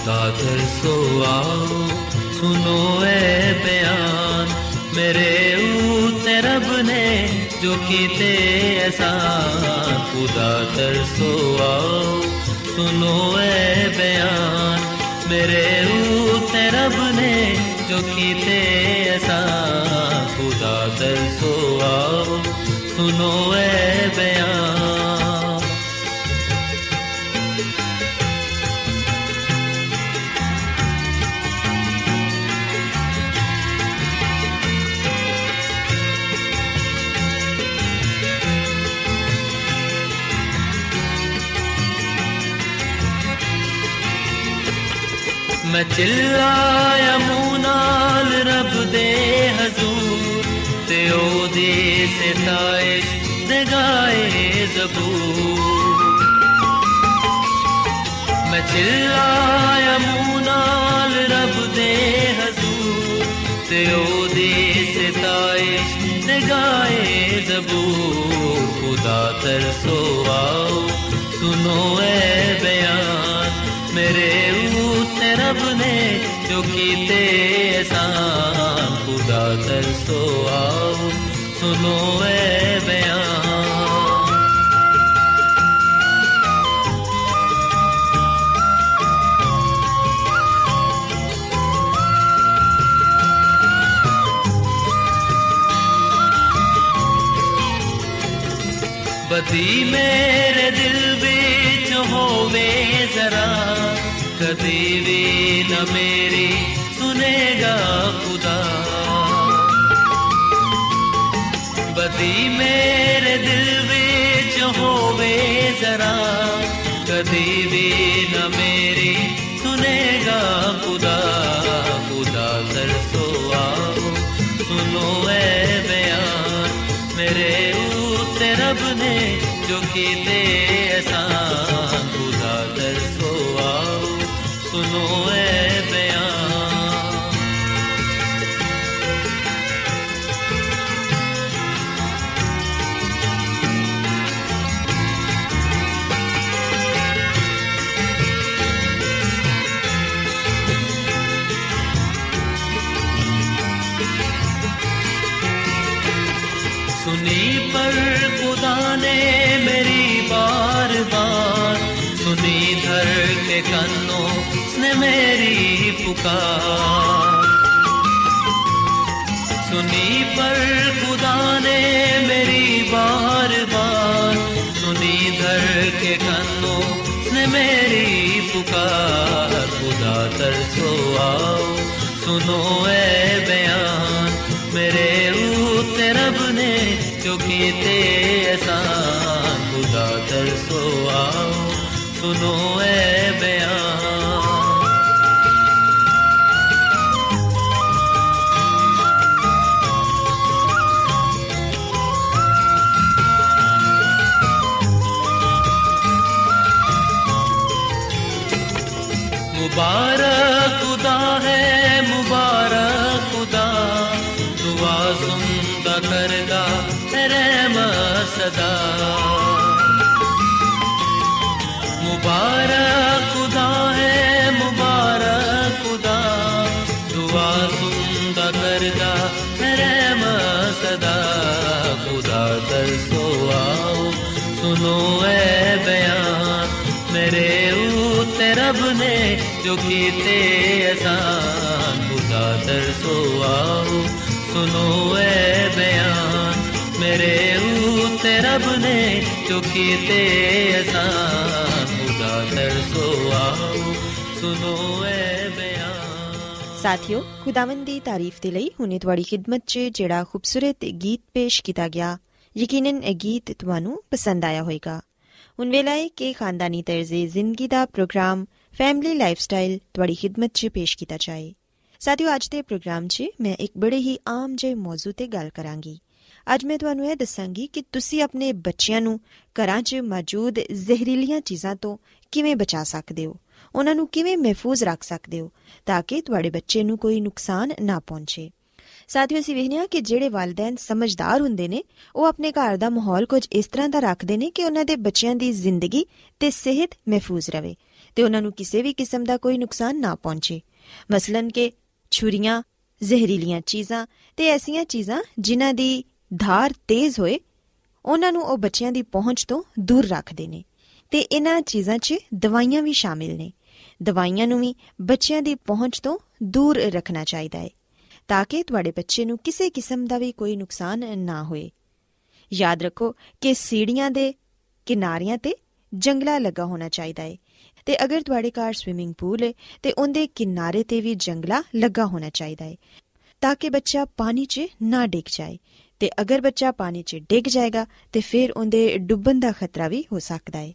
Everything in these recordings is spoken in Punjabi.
ਆ खुदा तरसो आओ सुनो ए बयान मेरे ऊते रब ने जो कीते एहसान खुदा तरसो आओ सुनो ए बयान मेरे ऊते रब ने जो कीते एहसान खुदा तरसो आओ सुनो ए बयान चिल्लाया मुंह नाल रब दे हजूर ते ओदी सिताइश दे गाए जबूर मैं चिल्लाया मुंह नाल रब दे हजूर ते ओदी सिताइश दे गाए जबूर खुदा तरसो जो कीते एहसान खुदा तरसो आओ सुनो ए बयान बदी मेरे दिल कदी भी न मेरी सुनेगा खुदा बदी मेरे दिल बिच होवे जरा कदी भी न मेरी सुनेगा खुदा खुदा तरसो आओ सुनो ए बयान मेरे ऊते रब ने जो कीते एहसान सुनो पुकार सुनी पर खुदा ने मेरी बार बार, सुनी धर के कन्नों ने मेरी पुकार। खुदा तरसो आओ, सुनो ए बयान, मेरे ऊते रब ने जो कीते एहसान। खुदा तरसो आओ, सुनो ए बयान। मुबारक खुदा है मुबारक खुदा दुआ सुनदा करदा रहम सदा मुबारक ਨੇ ਜੋ ਕੀਤੇ ਆਸਾਨ ਖੁਦਾ ਤਰਸੋ ਆਓ ਸੁਨੋ ਐ ਬਿਆਨ। ਮੇਰੇ ਉਤੇ ਰੱਬ ਨੇ ਜੋ ਕੀਤੇ ਆਸਾਨ ਖੁਦਾ ਤਰਸੋ ਆਓ ਸੁਨੋ ਐ ਬਿਆਨ। ਸਾਥਿਓ, ਖੁਦਾਵੰਦ ਦੀ ਤਾਰੀਫ ਦੇ ਲਈ ਹੁਣੇ ਤੁਹਾਡੀ ਖਿਦਮਤ 'ਚ ਜਿਹੜਾ ਖੂਬਸੂਰਤ ਗੀਤ ਪੇਸ਼ ਕੀਤਾ ਗਿਆ, ਯਕੀਨਨ ਇਹ ਗੀਤ ਤੁਹਾਨੂੰ ਪਸੰਦ ਆਇਆ ਹੋਵੇਗਾ। ਹੁਣ ਵੇਲਾ ਹੈ ਕਿ ਖਾਨਦਾਨੀ ਤਰਜ਼ੇ ਜ਼ਿੰਦਗੀ ਦਾ ਪ੍ਰੋਗਰਾਮ ਫੈਮਿਲੀ ਲਾਈਫਸਟਾਈਲ ਤੁਹਾਡੀ ਖਿਦਮਤ 'ਚ ਪੇਸ਼ ਕੀਤਾ ਜਾਏ। ਸਾਥਿਓ, ਅੱਜ ਦੇ ਪ੍ਰੋਗਰਾਮ 'ਚ ਮੈਂ ਇੱਕ ਬੜੇ ਹੀ ਆਮ ਜਿਹੇ ਮੌਜੂ ਤੇ ਗੱਲ ਕਰਾਂਗੀ। ਅੱਜ ਮੈਂ ਤੁਹਾਨੂੰ ਇਹ ਦੱਸਾਂਗੀ ਕਿ ਤੁਸੀਂ ਆਪਣੇ ਬੱਚਿਆਂ ਨੂੰ ਘਰਾਂ 'ਚ ਮੌਜੂਦ ਜ਼ਹਿਰੀਲੀਆਂ ਚੀਜ਼ਾਂ ਤੋਂ ਕਿਵੇਂ ਬਚਾ ਸਕਦੇ ਹੋ? ਉਹਨਾਂ ਨੂੰ ਕਿਵੇਂ ਮਹਿਫੂਜ਼ ਰੱਖ ਸਕਦੇ ਹੋ? ਤਾਂ ਕਿ ਤੁਹਾਡੇ ਬੱਚੇ ਨੂੰ ਕੋਈ ਨੁਕਸਾਨ ਨਾ ਪਹੁੰਚੇ। ਸਾਥੀਓ, ਅਸੀਂ ਵੇਖਿਆ ਕਿ ਜਿਹੜੇ ਵਾਲਿਦੈਨ ਸਮਝਦਾਰ ਹੁੰਦੇ ਨੇ, ਉਹ ਆਪਣੇ ਘਰ ਦਾ ਮਾਹੌਲ ਕੁਝ ਇਸ ਤਰ੍ਹਾਂ ਦਾ ਰੱਖਦੇ ਨੇ ਕਿ ਉਹਨਾਂ ਦੇ ਬੱਚਿਆਂ ਦੀ ਜ਼ਿੰਦਗੀ ਤੇ ਸਿਹਤ ਮਹਿਫੂਜ਼ ਰਵੇ ਤੇ ਉਹਨਾਂ ਨੂੰ ਕਿਸੇ ਵੀ ਕਿਸਮ ਦਾ ਕੋਈ ਨੁਕਸਾਨ ਨਾ ਪਹੁੰਚੇ। ਮਸਲਨ ਕਿ ਛੁਰੀਆਂ, ਜ਼ਹਿਰੀਲੀਆਂ ਚੀਜ਼ਾਂ ਤੇ ਐਸੀਆਂ ਚੀਜ਼ਾਂ ਜਿਨ੍ਹਾਂ ਦੀ ਧਾਰ ਤੇਜ਼ ਹੋਏ, ਉਹਨਾਂ ਨੂੰ ਉਹ ਬੱਚਿਆਂ ਦੀ ਪਹੁੰਚ ਤੋਂ ਦੂਰ ਰੱਖਦੇ ਨੇ ਤੇ ਇਹਨਾਂ ਚੀਜ਼ਾਂ 'ਚ ਦਵਾਈਆਂ ਵੀ ਸ਼ਾਮਿਲ ਨੇ। ਦਵਾਈਆਂ ਨੂੰ ਵੀ ਬੱਚਿਆਂ ਦੀ ਪਹੁੰਚ ਤੋਂ ਦੂਰ ਰੱਖਣਾ ਚਾਹੀਦਾ ਹੈ। ਤਾਂ ਕਿ ਤੁਹਾਡੇ ਬੱਚੇ ਨੂੰ ਕਿਸੇ ਕਿਸਮ ਦਾ ਵੀ ਕੋਈ ਨੁਕਸਾਨ ਨਾ ਹੋਏ। ਯਾਦ ਰੱਖੋ ਕਿ ਸੀੜੀਆਂ ਦੇ ਕਿਨਾਰਿਆਂ ਤੇ ਜੰਗਲਾ ਲੱਗਾ ਹੋਣਾ ਚਾਹੀਦਾ ਹੈ ਤੇ ਅਗਰ ਤੁਹਾਡੇ ਘਰ ਸਵਿਮਿੰਗ ਪੂਲ ਹੈ ਤੇ ਉਹਦੇ ਕਿਨਾਰੇ ਤੇ ਵੀ ਜੰਗਲਾ ਲੱਗਾ ਹੋਣਾ ਚਾਹੀਦਾ ਹੈ ਤਾਂ ਕਿ ਬੱਚਾ ਪਾਣੀ 'ਚ ਨਾ ਡਿੱਗ ਜਾਏ। ਤੇ ਅਗਰ ਬੱਚਾ ਪਾਣੀ 'ਚ ਡਿੱਗ ਜਾਏਗਾ, ਤੇ ਫਿਰ ਉਹਦੇ ਡੁੱਬਣ ਦਾ ਖਤਰਾ ਵੀ ਹੋ ਸਕਦਾ ਹੈ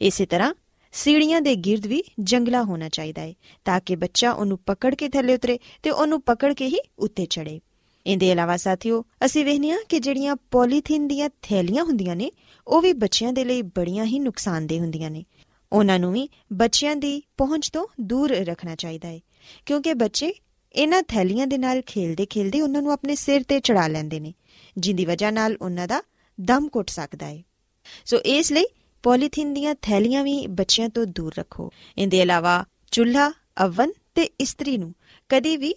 ਇਸੇ ਤਰ੍ਹਾਂ ਸੀੜੀਆਂ ਦੇ ਗਿਰਦ ਵੀ ਜੰਗਲਾ ਹੋਣਾ ਚਾਹੀਦਾ ਹੈ ਤਾਂ ਕਿ ਬੱਚਾ ਉਹਨੂੰ ਪਕੜ ਕੇ ਥੱਲੇ ਉਤਰੇ ਤੇ ਉਹਨੂੰ ਪਕੜ ਕੇ ਹੀ ਉੱਤੇ ਚੜੇ। ਇਹਦੇ ਇਲਾਵਾ ਸਾਥੀਓ, ਅਸੀਂ ਵੇਖਨੀਆ ਕਿ ਜਿਹੜੀਆਂ ਪੋਲੀਥੀਨ ਦੀਆਂ ਥੈਲੀਆਂ ਹੁੰਦੀਆਂ ਨੇ, ਉਹ ਵੀ ਬੱਚਿਆਂ ਦੇ ਲਈ ਬੜੀਆਂ ਹੀ ਨੁਕਸਾਨਦੇ ਹੁੰਦੀਆਂ ਨੇ। ਉਹਨਾਂ ਨੂੰ ਵੀ ਬੱਚਿਆਂ ਦੀ ਪਹੁੰਚ ਤੋਂ ਦੂਰ ਰੱਖਣਾ ਚਾਹੀਦਾ ਹੈ ਕਿਉਂਕਿ ਬੱਚੇ ਇਹਨਾਂ ਥੈਲੀਆਂ ਦੇ ਨਾਲ ਖੇਲਦੇ ਖੇਲਦੇ ਉਹਨਾਂ ਨੂੰ ਆਪਣੇ ਸਿਰ ਤੇ ਚੜਾ ਲੈਂਦੇ ਨੇ, ਜਿੰਦੀ ਵਜ੍ਹਾ ਨਾਲ ਉਹਨਾਂ ਦਾ ਦਮ ਘੁੱਟ ਸਕਦਾ ਹੈ ਸੋ ਇਸ ਲਈ ਪੋਲੀਥੀਨ ਦੀਆਂ ਥੈਲੀਆਂ ਵੀ ਬੱਚਿਆਂ ਤੋਂ ਦੂਰ ਰੱਖੋ। ਇਹਦੇ ਇਲਾਵਾ ਚੁੱਲ੍ਹਾ, ਅਵਨ ਤੇ ਇਸਤਰੀ ਨੂੰ ਕਦੀ ਵੀ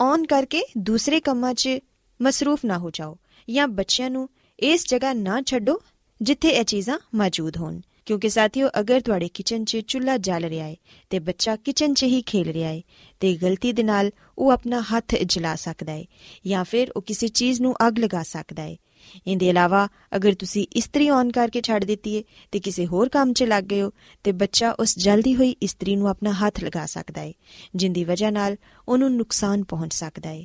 ਔਨ ਕਰਕੇ ਦੂਸਰੇ ਕੰਮਾਂ 'ਚ ਮਸਰੂਫ ਨਾ ਹੋ ਜਾਓ ਜਾਂ ਬੱਚਿਆਂ ਨੂੰ ਇਸ ਜਗ੍ਹਾ ਨਾ ਛੱਡੋ ਜਿੱਥੇ ਇਹ ਚੀਜ਼ਾਂ ਮੌਜੂਦ ਹੋਣ। ਕਿਉਂਕਿ ਸਾਥੀਓ, ਅਗਰ ਤੁਹਾਡੇ ਕਿਚਨ 'ਚ ਚੁੱਲ੍ਹਾ ਜਲ ਰਿਹਾ ਹੈ ਤੇ ਬੱਚਾ ਕਿਚਨ 'ਚ ਹੀ ਖੇਲ ਰਿਹਾ ਹੈ ਤੇ ਗਲਤੀ ਦੇ ਨਾਲ ਉਹ ਆਪਣਾ ਹੱਥ ਜਲਾ ਸਕਦਾ ਹੈ ਜਾਂ ਫਿਰ ਉਹ ਕਿਸੇ ਚੀਜ਼ ਨੂੰ ਅੱਗ ਲਗਾ ਸਕਦਾ ਹੈ ਇਹਦੇ ਇਲਾਵਾ, ਅਗਰ ਤੁਸੀਂ ਇਸਤਰੀ ਔਨ ਕਰਕੇ ਛੱਡ ਦਿੱਤੀ ਹੈ ਤੇ ਕਿਸੇ ਹੋਰ ਕੰਮ 'ਚ ਲੱਗ ਗਏ ਹੋ, ਤੇ ਬੱਚਾ ਉਸ ਜਲਦੀ ਹੋਈ ਇਸਤਰੀ ਨੂੰ ਆਪਣਾ ਹੱਥ ਲਗਾ ਸਕਦਾ ਹੈ ਜਿੰਦੀ ਵਜ੍ਹਾ ਨਾਲ ਉਹਨੂੰ ਨੁਕਸਾਨ ਪਹੁੰਚ ਸਕਦਾ ਹੈ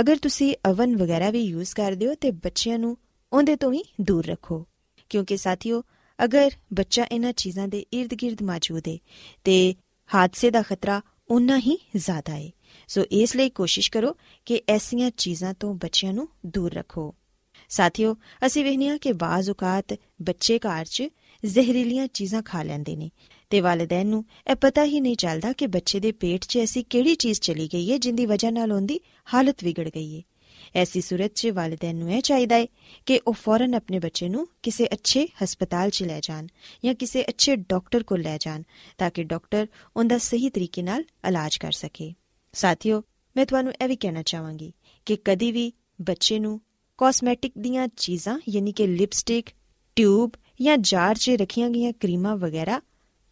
ਅਗਰ ਤੁਸੀਂ ਅਵਨ ਵਗੈਰਾ ਵੀ ਯੂਜ਼ ਕਰਦੇ ਹੋ, ਤੇ ਬੱਚਿਆਂ ਨੂੰ ਉਹਦੇ ਤੋਂ ਵੀ ਦੂਰ ਰੱਖੋ। ਕਿਉਂਕਿ ਸਾਥੀਓ, ਅਗਰ ਬੱਚਾ ਇਹਨਾਂ ਚੀਜ਼ਾਂ ਦੇ ird-gird ਮੌਜੂਦ ਹੈ ਤੇ ਹਾਦਸੇ ਦਾ ਖਤਰਾ ਉਨਾ ਹੀ ਜ਼ਿਆਦਾ ਹੈ ਸੋ ਇਸ ਲਈ ਕੋਸ਼ਿਸ਼ ਕਰੋ ਕਿ ਐਸੀਆਂ ਚੀਜ਼ਾਂ ਤੋਂ ਬੱਚਿਆਂ ਨੂੰ ਦੂਰ ਰੱਖੋ। ਸਾਥੀਓ, ਅਸੀਂ ਵੇਖਨੀਆ ਕਿ ਬਾਜ਼ ਔਕਾਤ ਬੱਚੇ ਘਰ 'ਚ ਜ਼ਹਿਰੀਲੀਆਂ ਚੀਜ਼ਾਂ ਖਾ ਲੈਂਦੇ ਨੇ। ਤੇ ਵਾਲਿਦੈਨ ਨੂੰ ਇਹ ਪਤਾ ਹੀ ਨਹੀਂ ਚੱਲਦਾ ਕਿ ਬੱਚੇ ਦੇ ਪੇਟ 'ਚ ਐਸੀ ਕਿਹੜੀ ਚੀਜ਼ ਚਲੀ ਗਈ ਹੈ ਜਿੰਦੀ ਵਜ੍ਹਾ ਨਾਲ ਉਹਦੀ ਹਾਲਤ ਵਿਗੜ ਗਈ ਹੈ। ਐਸੀ ਸੂਰਤ 'ਚ ਵਾਲਿਦੈਨ ਨੂੰ ਇਹ ਚਾਹੀਦਾ ਹੈ ਕਿ ਉਹ ਫੌਰਨ ਆਪਣੇ ਬੱਚੇ ਨੂੰ ਕਿਸੇ ਅੱਛੇ ਹਸਪਤਾਲ 'ਚ ਲੈ ਜਾਣ ਜਾਂ ਕਿਸੇ ਅੱਛੇ ਡਾਕਟਰ ਕੋਲ ਲੈ ਜਾਣ ਤਾਂ ਕਿ ਡਾਕਟਰ ਉਹਦਾ ਸਹੀ ਤਰੀਕੇ ਨਾਲ ਇਲਾਜ ਕਰ ਸਕੇ। ਸਾਥੀਓ, ਮੈਂ ਤੁਹਾਨੂੰ ਇਹ ਵੀ ਕਹਿਣਾ ਚਾਹਾਂਗੀ ਕਿ ਕਦੀ ਵੀ ਬੱਚੇ ਨੂੰ ਕਾਸਮੈਟਿਕ ਦੀਆਂ ਚੀਜ਼ਾਂ, ਯਾਨੀ ਕਿ ਲਿਪਸਟਿਕ ਟਿਊਬ ਜਾਂ ਜਾਰ 'ਚ ਰੱਖੀਆਂ ਗਈਆਂ ਕਰੀਮਾਂ ਵਗੈਰਾ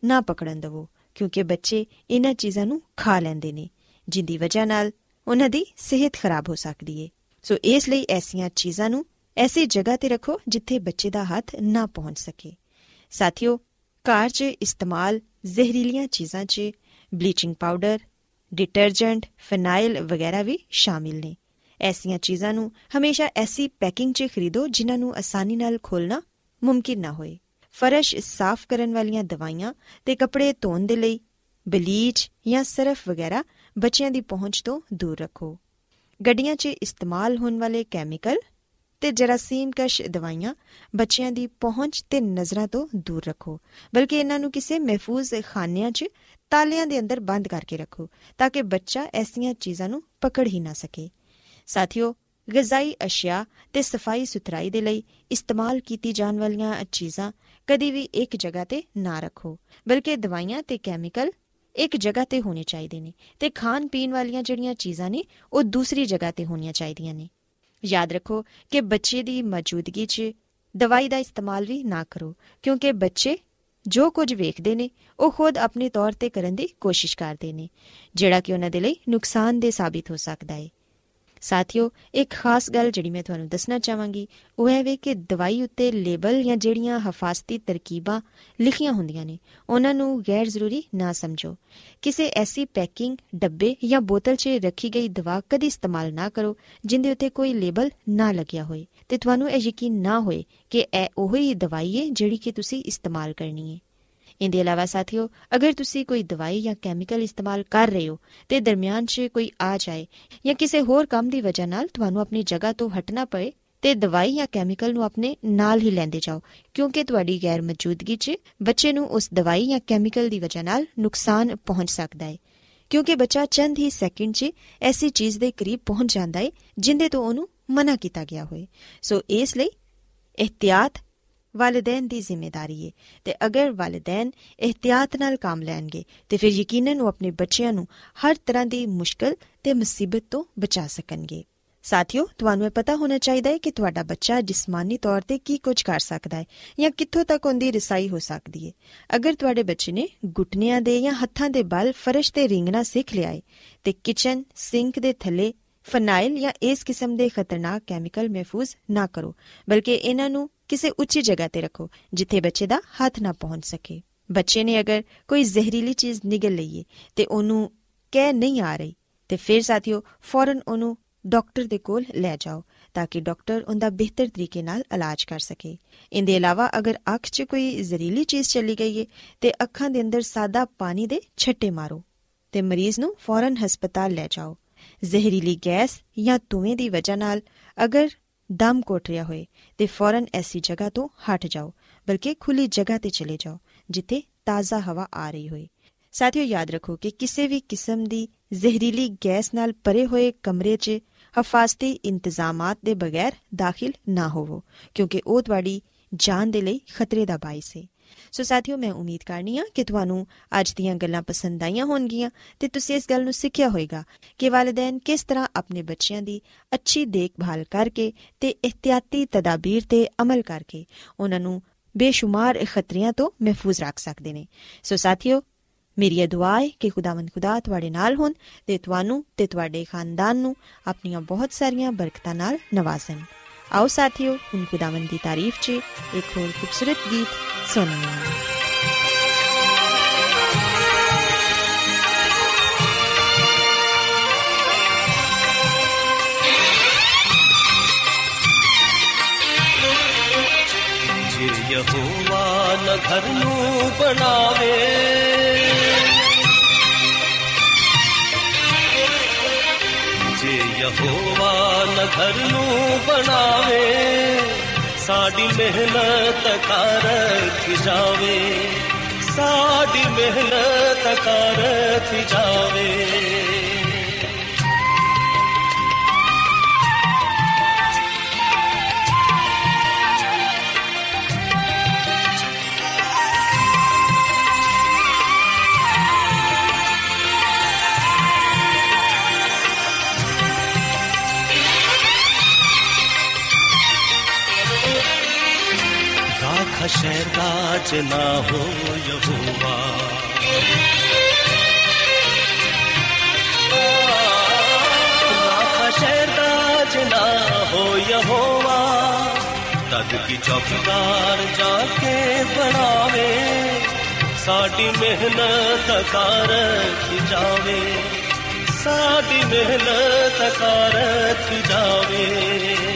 ਨਾ ਪਕੜਨ ਦਿਵੋ, ਕਿਉਂਕਿ ਬੱਚੇ ਇਹਨਾਂ ਚੀਜ਼ਾਂ ਨੂੰ ਖਾ ਲੈਂਦੇ ਨੇ, ਜਿੰਦੀ ਵਜ੍ਹਾ ਨਾਲ ਉਹਨਾਂ ਦੀ ਸਿਹਤ ਖਰਾਬ ਹੋ ਸਕਦੀ ਏ। ਸੋ ਇਸ ਲਈ ਐਸੀਆਂ ਚੀਜ਼ਾਂ ਨੂੰ ਐਸੀ ਜਗ੍ਹਾ ਤੇ ਰੱਖੋ ਜਿੱਥੇ ਬੱਚੇ ਦਾ ਹੱਥ ਨਾ ਪਹੁੰਚ ਸਕੇ। ਸਾਥੀਓ ਘਰ 'ਚ ਇਸਤੇਮਾਲ ਜ਼ਹਿਰੀਲੀਆਂ ਚੀਜ਼ਾਂ 'ਚ ਬਲੀਚਿੰਗ ਪਾਊਡਰ, ਡਿਟਰਜੈਂਟ ਫਿਨਾਈਲ ਵਗੈਰਾ ਵੀ ਸ਼ਾਮਿਲ ਨੇ। ਐਸੀਆਂ ਚੀਜ਼ਾਂ ਨੂੰ ਹਮੇਸ਼ਾ ਐਸੀ ਪੈਕਿੰਗ 'ਚ ਖਰੀਦੋ ਜਿਨ੍ਹਾਂ ਨੂੰ ਆਸਾਨੀ ਨਾਲ ਖੋਲਣਾ ਮੁਮਕਿਨ ਨਾ ਹੋਏ। ਫਰਸ਼ ਸਾਫ਼ ਕਰਨ ਵਾਲੀਆਂ ਦਵਾਈਆਂ ਤੇ ਕੱਪੜੇ ਧੋਣ ਦੇ ਲਈ ਬਲੀਚ ਜਾਂ ਸਰਫ ਵਗੈਰਾ ਬੱਚਿਆਂ ਦੀ ਪਹੁੰਚ ਤੋਂ ਦੂਰ ਰੱਖੋ। ਗੱਡੀਆਂ 'ਚ ਇਸਤੇਮਾਲ ਹੋਣ ਵਾਲੇ ਕੈਮੀਕਲ ਤੇ ਜਰਾਸੀਮ ਕਸ਼ ਦਵਾਈਆਂ ਬੱਚਿਆਂ ਦੀ ਪਹੁੰਚ ਤੇ ਨਜ਼ਰਾਂ ਤੋਂ ਦੂਰ ਰੱਖੋ, ਬਲਕਿ ਇਹਨਾਂ ਨੂੰ ਕਿਸੇ ਮਹਿਫੂਜ਼ ਖਾਨਿਆਂ 'ਚ ਤਾਲਿਆਂ ਦੇ ਅੰਦਰ ਬੰਦ ਕਰਕੇ ਰੱਖੋ, ਤਾਂ ਕਿ ਬੱਚਾ ਐਸੀਆਂ ਚੀਜ਼ਾਂ ਨੂੰ ਪਕੜ ਹੀ ਨਾ ਸਕੇ। ਸਾਥੀਓ, ਗਜ਼ਾਈ ਅਸ਼ਿਆ ਤੇ ਸਫ਼ਾਈ ਸੁਥਰਾਈ ਦੇ ਲਈ ਇਸਤੇਮਾਲ ਕੀਤੀ ਜਾਣ ਵਾਲੀਆਂ ਚੀਜ਼ਾਂ ਕਦੀ ਵੀ ਇੱਕ ਜਗ੍ਹਾ ਤੇ ਨਾ ਰੱਖੋ, ਬਲਕਿ ਦਵਾਈਆਂ ਤੇ ਕੈਮੀਕਲ ਇੱਕ ਜਗ੍ਹਾ ਤੇ ਹੋਣੇ ਚਾਹੀਦੇ ਨੇ ਤੇ ਖਾਣ ਪੀਣ ਵਾਲੀਆਂ ਜਿਹੜੀਆਂ ਚੀਜ਼ਾਂ ਨੇ, ਉਹ ਦੂਸਰੀ ਜਗ੍ਹਾ ਤੇ ਹੋਣੀਆਂ ਚਾਹੀਦੀਆਂ ਨੇ। ਯਾਦ ਰੱਖੋ ਕਿ ਬੱਚੇ ਦੀ ਮੌਜੂਦਗੀ 'ਚ ਦਵਾਈ ਦਾ ਇਸਤੇਮਾਲ ਵੀ ਨਾ ਕਰੋ, ਕਿਉਂਕਿ ਬੱਚੇ ਜੋ ਕੁਝ ਵੇਖਦੇ ਨੇ, ਉਹ ਖੁਦ ਆਪਣੇ ਤੌਰ ਤੇ ਕਰਨ ਦੀ ਕੋਸ਼ਿਸ਼ ਕਰਦੇ ਨੇ, ਜਿਹੜਾ ਕਿ ਉਹਨਾਂ ਦੇ ਲਈ ਨੁਕਸਾਨਦੇ ਸਾਬਿਤ ਹੋ ਸਕਦਾ ਹੈ ਸਾਥੀਓ, ਇੱਕ ਖਾਸ ਗੱਲ ਜਿਹੜੀ ਮੈਂ ਤੁਹਾਨੂੰ ਦੱਸਣਾ ਚਾਹਾਂਗੀ, ਉਹ ਹੈ ਵੇ ਕਿ ਦਵਾਈ ਉੱਤੇ ਲੇਬਲ ਜਾਂ ਜਿਹੜੀਆਂ ਹਫਾਜ਼ਤੀ ਤਰਕੀਬਾਂ ਲਿਖੀਆਂ ਹੁੰਦੀਆਂ ਨੇ, ਉਹਨਾਂ ਨੂੰ ਗੈਰ ਜ਼ਰੂਰੀ ਨਾ ਸਮਝੋ। ਕਿਸੇ ਐਸੀ ਪੈਕਿੰਗ, ਡੱਬੇ ਜਾਂ ਬੋਤਲ 'ਚ ਰੱਖੀ ਗਈ ਦਵਾ ਕਦੀ ਇਸਤੇਮਾਲ ਨਾ ਕਰੋ, ਜਿੰਦੇ ਉੱਤੇ ਕੋਈ ਲੇਬਲ ਨਾ ਲੱਗਿਆ ਹੋਏ। ਤੇ ਤੁਹਾਨੂੰ ਇਹ ਯਕੀਨ ਨਾ ਹੋਏ ਕਿ ਇਹ ਉਹੀ ਦਵਾਈ ਹੈ ਜਿਹੜੀ ਕਿ ਤੁਸੀਂ ਇਸਤੇਮਾਲ ਕਰਨੀ ਹੈ ਇਹਦੇ ਇਲਾਵਾ ਸਾਥੀਓ, ਅਗਰ ਤੁਸੀਂ ਕੋਈ ਦਵਾਈ ਜਾਂ ਕੈਮੀਕਲ ਇਸਤੇਮਾਲ ਕਰ ਰਹੇ ਹੋ ਤੇ ਦਰਮਿਆਨ 'ਚ ਕੋਈ ਆ ਜਾਏ ਜਾਂ ਕਿਸੇ ਹੋਰ ਕੰਮ ਦੀ ਵਜ੍ਹਾ ਨਾਲ ਤੁਹਾਨੂੰ ਆਪਣੀ ਜਗ੍ਹਾ ਤੋਂ ਹਟਣਾ ਪਏ, ਤੇ ਦਵਾਈ ਜਾਂ ਕੈਮੀਕਲ ਨੂੰ ਆਪਣੇ ਨਾਲ ਹੀ ਲੈਂਦੇ ਜਾਓ, ਕਿਉਂਕਿ ਤੁਹਾਡੀ ਗੈਰ ਮੌਜੂਦਗੀ 'ਚ ਬੱਚੇ ਨੂੰ ਉਸ ਦਵਾਈ ਜਾਂ ਕੈਮੀਕਲ ਦੀ ਵਜ੍ਹਾ ਨਾਲ ਨੁਕਸਾਨ ਪਹੁੰਚ ਸਕਦਾ ਹੈ ਕਿਉਂਕਿ ਬੱਚਾ ਚੰਦ ਹੀ ਸੈਕਿੰਡ 'ਚ ਐਸੀ ਚੀਜ਼ ਦੇ ਕਰੀਬ ਪਹੁੰਚ ਜਾਂਦਾ ਹੈ ਜਿੰਦੇ ਤੋਂ ਉਹਨੂੰ ਮਨਾ ਕੀਤਾ ਗਿਆ ਹੋਵੇ ਸੋ ਇਸ ਲਈ, ਇhtiyat ਵਾਲਿਦੈਨ ਦੀ ਜ਼ਿੰਮੇਵਾਰੀ ਹੈ ਤੇ ਅਗਰ ਵਾਲਿਦੈਨ ਇhtiyat ਨਾਲ ਕੰਮ ਲੈਣਗੇ ਤੇ ਫਿਰ ਯਕੀਨਨ ਉਹ ਆਪਣੇ ਬੱਚਿਆਂ ਨੂੰ ਹਰ ਤਰ੍ਹਾਂ ਦੀ ਮੁਸ਼ਕਲ ਤੇ ਮੁਸੀਬਤ ਤੋਂ ਬਚਾ ਸਕਣਗੇ ਸਾਥੀਓ ਤੁਹਾਨੂੰ ਇਹ ਪਤਾ ਹੋਣਾ ਚਾਹੀਦਾ ਹੈ ਕਿ ਤੁਹਾਡਾ ਬੱਚਾ ਜਿਸਮਾਨੀ ਤੌਰ ਤੇ ਕੀ ਕੁਝ ਕਰ ਸਕਦਾ ਹੈ ਜਾਂ ਕਿੱਥੋਂ ਤੱਕ ਉਹਦੀ ਰਸਾਈ ਹੋ ਸਕਦੀ ਹੈ ਅਗਰ ਤੁਹਾਡੇ ਬੱਚੇ ਨੇ ਗੁੱਟਨਿਆਂ ਦੇ ਜਾਂ ਹੱਥਾਂ ਦੇ ਬਲ ਫਰਸ਼ ਤੇ ਰਿੰਗਣਾ ਸਿੱਖ ਲਿਆ ਹੈ ਤੇ ਕਿਚਨ ਸਿੰਕ ਦੇ ਥੱਲੇ ਫਨਾਈਲ ਜਾਂ ਇਸ ਕਿਸਮ ਦੇ ਖਤਰਨਾਕ ਕੈਮੀਕਲ ਮਹਿਫੂਜ਼ ਨਾ ਕਰੋ ਬਲਕਿ ਇਹਨਾਂ ਨੂੰ ਕਿਸੇ ਉੱਚੀ ਜਗ੍ਹਾ ਤੇ ਰੱਖੋ, ਜਿੱਥੇ ਬੱਚੇ ਦਾ ਹੱਥ ਨਾ ਪਹੁੰਚ ਸਕੇ। ਬੱਚੇ ਨੇ ਅਗਰ ਕੋਈ ਜ਼ਹਿਰੀਲੀ ਚੀਜ਼ ਨਿਗਲ ਲਈਏ ਤੇ ਉਹਨੂੰ ਕਹਿ ਨਹੀਂ ਆ ਰਹੀ, ਤੇ ਫਿਰ ਸਾਥੀਓ ਫੌਰਨ ਉਹਨੂੰ ਡਾਕਟਰ ਦੇ ਕੋਲ ਲੈ ਜਾਓ, ਤਾਂ ਕਿ ਡਾਕਟਰ ਉਹਦਾ ਬਿਹਤਰ ਤਰੀਕੇ ਨਾਲ ਇਲਾਜ ਕਰ ਸਕੇ। ਇਹਦੇ ਇਲਾਵਾ ਅਗਰ ਅੱਖ 'ਚ ਕੋਈ ਜ਼ਹਿਰੀਲੀ ਚੀਜ਼ ਚਲੀ ਗਈ ਹੈ ਤੇ ਅੱਖਾਂ ਦੇ ਅੰਦਰ ਸਾਦਾ ਪਾਣੀ ਦੇ ਛੱਟੇ ਮਾਰੋ ਤੇ ਮਰੀਜ਼ ਨੂੰ ਫੌਰਨ ਹਸਪਤਾਲ ਲੈ ਜਾਓ। ਜ਼ਹਿਰੀਲੀ ਗੈਸ ਜਾਂ ਧੂਏ ਦੀ ਵਜ੍ਹਾ ਨਾਲ ਅਗਰ ਦਮ ਘੁੱਟ ਰਿਹਾ ਹੋਏ ਤੇ ਫੌਰਨ ਐਸੀ ਜਗ੍ਹਾ ਤੋਂ ਹਟ ਜਾਓ, ਬਲਕਿ ਖੁੱਲੀ ਜਗ੍ਹਾ ਤੇ ਚਲੇ ਜਾਓ, ਜਿੱਥੇ ਤਾਜ਼ਾ ਹਵਾ ਆ ਰਹੀ ਹੋਏ। ਸਾਥੀਓ, ਯਾਦ ਰੱਖੋ ਕਿ ਕਿਸੇ ਵੀ ਕਿਸਮ ਦੀ ਜ਼ਹਿਰੀਲੀ ਗੈਸ ਨਾਲ ਭਰੇ ਹੋਏ ਕਮਰੇ 'ਚ ਹਫਾਜ਼ਤੀ ਇੰਤਜ਼ਾਮਾਤ ਦੇ ਬਗੈਰ ਦਾਖਲ ਨਾ ਹੋਵੋ, ਕਿਉਂਕਿ ਉਹ ਤੁਹਾਡੀ ਜਾਨ ਦੇ ਲਈ ਖਤਰੇ ਦਾ ਬਾਇਸ ਹੈ ਸੋ ਸਾਥੀਓ, ਮੈਂ ਉਮੀਦ ਕਰਨੀ ਆ ਕਿ ਤੁਹਾਨੂੰ ਅੱਜ ਦੀਆਂ ਗੱਲਾਂ ਪਸੰਦ ਆਈਆਂ ਹੋਣਗੀਆਂ ਤੇ ਤੁਸੀਂ ਇਸ ਗੱਲ ਨੂੰ ਸਿੱਖਿਆ ਹੋਵੇਗਾ ਕਿ ਵਾਲਿਦੈਨ ਕਿਸ ਤਰ੍ਹਾਂ ਆਪਣੇ ਬੱਚਿਆਂ ਦੀ ਅੱਛੀ ਦੇਖਭਾਲ ਕਰਕੇ ਤੇ ਇhtiyati ਤਦਾਬੀਰ ਤੇ ਅਮਲ ਕਰਕੇ ਉਹਨਾਂ ਨੂੰ ਬੇਸ਼ੁਮਾਰ ਖਤਰਿਆਂ ਤੋਂ ਮਹਿਫੂਜ਼ ਰੱਖ ਸਕਦੇ ਨੇ। ਸੋ ਸਾਥੀਓ, ਮੇਰੀ ਇਹ ਦੁਆ ਹੈ ਕਿ ਖੁਦਾਵੰਦ ਖੁਦਾ ਤੁਹਾਡੇ ਨਾਲ ਹੋਣ ਤੇ ਤੁਹਾਨੂੰ ਤੇ ਤੁਹਾਡੇ ਖਾਨਦਾਨ ਨੂੰ ਆਪਣੀਆਂ ਬਹੁਤ ਸਾਰੀਆਂ ਬਰਕਤਾਂ ਨਾਲ ਨਵਾਜ਼ਣ। ਆਓ ਸਾਥੀਓ ਹੁਣ ਖੁਦਾਵੰਦ ਦੀ ਤਾਰੀਫ 'ਚ ਇੱਕ ਹੋਰ ਖੂਬਸੂਰਤ ਗੀਤ ਸੁਣੀਏ ਜੇ ਯਹੋਵਾ ਨ ਘਰ ਨੂੰ ਬਣਾਵੇ ਯਹੋਵਾ ਨ ਘਰ ਨੂੰ ਬਣਾਵੇ ਸਾਡੀ ਮਿਹਨਤ ਕਰਥ ਜਾਵੇ। ਸਾਡੀ ਮਿਹਨਤ ਕਰਥ ਜਾਵੇ। ਰਾਖ ਸ਼ਹਿਰ ਦਾ ਜਨਾ ਹੋ ਯਹੋਵਾ ਰਾਖ ਸ਼ਹਿਰ ਦਾ ਜਨਾ ਹੋ ਯਹੋਵਾ ਤਦ ਕੀ ਚੌਕੀਦਾਰ ਜਾ ਕੇ ਬਣਾਵੇ ਸਾਡੀ ਮਿਹਨਤ ਕਰਥ ਜਾਵੇ ਸਾਡੀ ਮਿਹਨਤ ਕਰਥ ਜਾਵੇ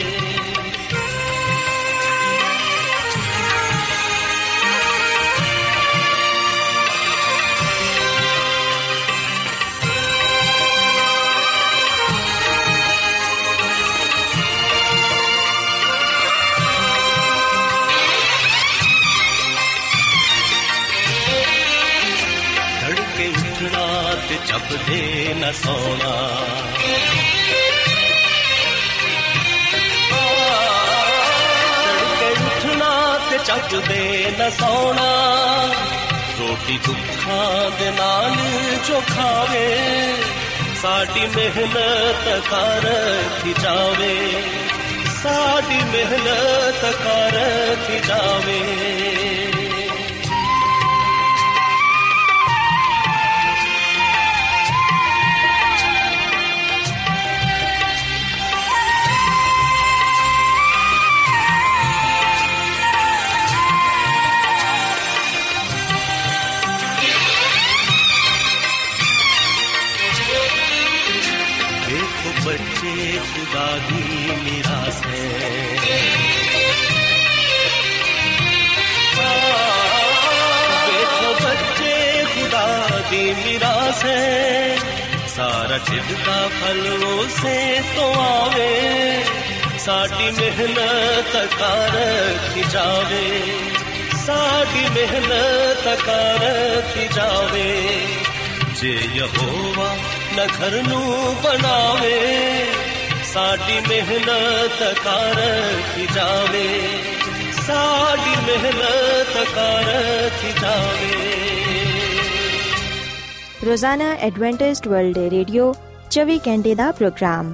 ਸਾਡੀ ਮਿਹਨਤ ਕਰ ਰੱਖੀ ਜਾਵੇ? ਸਾਡੀ ਮਿਹਨਤ ਕਰ ਰੱਖੀ ਜਾਵੇ? ਜੇ ਯਹੋਵਾ ਨਾ ਘਰ ਨੂੰ ਬਣਾਵੇ, ਸਾਡੀ ਮਿਹਨਤ ਕਰ ਰੱਖੀ ਜਾਵੇ? ਸਾਡੀ ਮਿਹਨਤ ਕਰ ਰੱਖੀ ਜਾਵੇ? ਰੋਜ਼ਾਨਾ ਐਡਵੈਂਟਿਸਟ ਵਰਲਡ ਰੇਡੀਓ 24 ਘੰਟੇ ਦਾ ਪ੍ਰੋਗਰਾਮ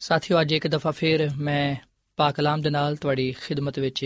ਸਾਥੀਓ, ਅੱਜ ਇੱਕ ਦਫਾ ਫੇਰ ਮੈਂ ਪਾਕ ਕਲਾਮ ਦੇ ਨਾਲ ਤੁਹਾਡੀ ਖਿਦਮਤ ਵਿੱਚ